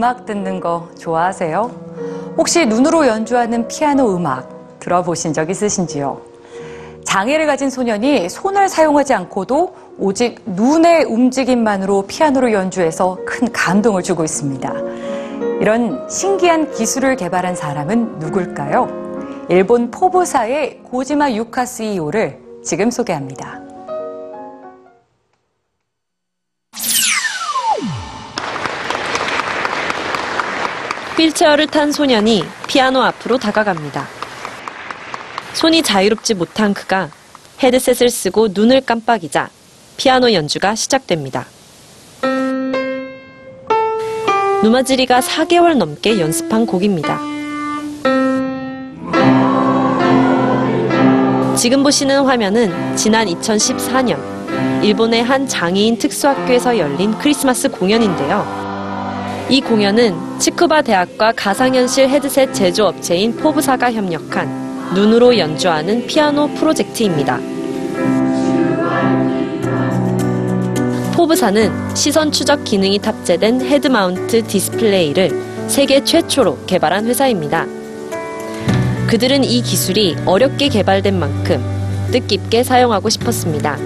음악 듣는 거 좋아하세요? 혹시 눈으로 연주하는 피아노 음악 들어보신 적 있으신지요? 장애를 가진 소년이 손을 사용하지 않고도 오직 눈의 움직임만으로 피아노를 연주해서 큰 감동을 주고 있습니다. 이런 신기한 기술을 개발한 사람은 누굴까요? 일본 포부사의 고지마 유카스 이오를 지금 소개합니다. 휠체어를 탄 소년이 피아노 앞으로 다가갑니다. 손이 자유롭지 못한 그가 헤드셋을 쓰고 눈을 깜빡이자 피아노 연주가 시작됩니다. 누마지리가 4개월 넘게 연습한 곡입니다. 지금 보시는 화면은 지난 2014년 일본의 한 장애인 특수학교에서 열린 크리스마스 공연인데요. 이 공연은 츠쿠바 대학과 가상현실 헤드셋 제조업체인 포브사가 협력한 눈으로 연주하는 피아노 프로젝트입니다. 포브사는 시선 추적 기능이 탑재된 head mount display를 세계 최초로 개발한 회사입니다. 그들은 이 기술이 어렵게 개발된 만큼 뜻깊게 사용하고 싶었습니다.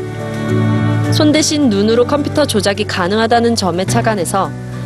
손 대신 눈으로 컴퓨터 조작이 가능하다는 점에 착안해서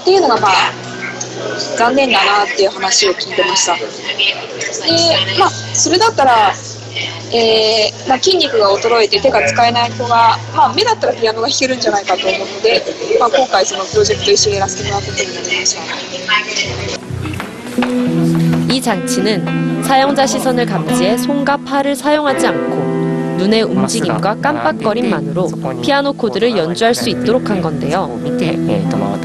っていうのがまあ残念だなっていう話を聞いてましたでまあそれだったらえーまあ、筋肉が衰えて手が使えない子が、まあ、目だったらピアノが弾けるんじゃないかと思うので、まあ、今回そのプロジェクト一緒にやらせてもらうことになりました 이 장치는 사용자 시선을 감지해 손과 팔을 사용하지 않고 눈의 움직임과 깜빡거림만으로 피아노 코드를 연주할 수 있도록 한 건데요.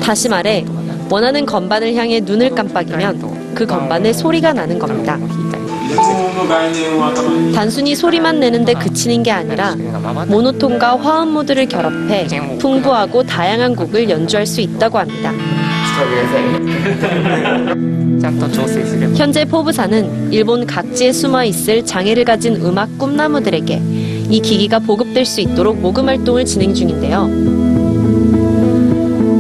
다시 말해 원하는 건반을 향해 눈을 깜빡이면 그 건반에 소리가 나는 겁니다. 단순히 소리만 내는데 그치는 게 아니라 모노톤과 화음 모드를 결합해 풍부하고 다양한 곡을 연주할 수 있다고 합니다. 현재 포브사는 일본 각지에 숨어 있을 장애를 가진 음악 꿈나무들에게 이 기기가 보급될 수 있도록 모금 활동을 진행 중인데요.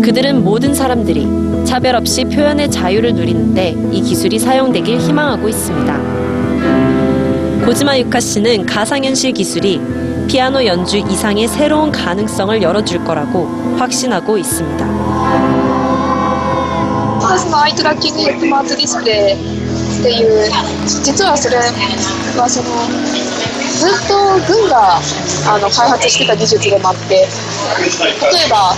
그들은 모든 사람들이 차별 없이 표현의 자유를 누리는데 이 기술이 사용되길 희망하고 있습니다. 고즈마 유카 씨는 가상현실 기술이 피아노 연주 이상의 새로운 가능성을 열어줄 거라고 확신하고 있습니다. そのアイトラッキングヘッドマウントディスプレイっていう実はそれはその ずっと軍があの開発してた技術でもあって例えば、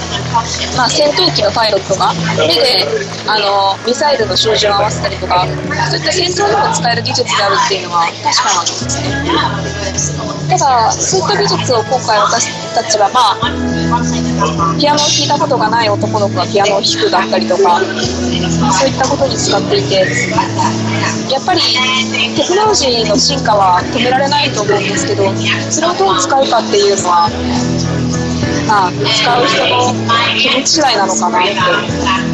まあ、戦闘機のパイロットが目であのミサイルの照準を合わせたりとかそういった戦争でも使える技術であるっていうのは確かなんですね。ただそういった技術を今回私たちはまあピアノを弾いたことがない男の子がピアノを弾くだったりとかそういったことに使っていてやっぱりテクノロジーの進化は止められないと思うんですけどそれをどう使うかっていうのはまあ使う人の気持ち次第なのかなって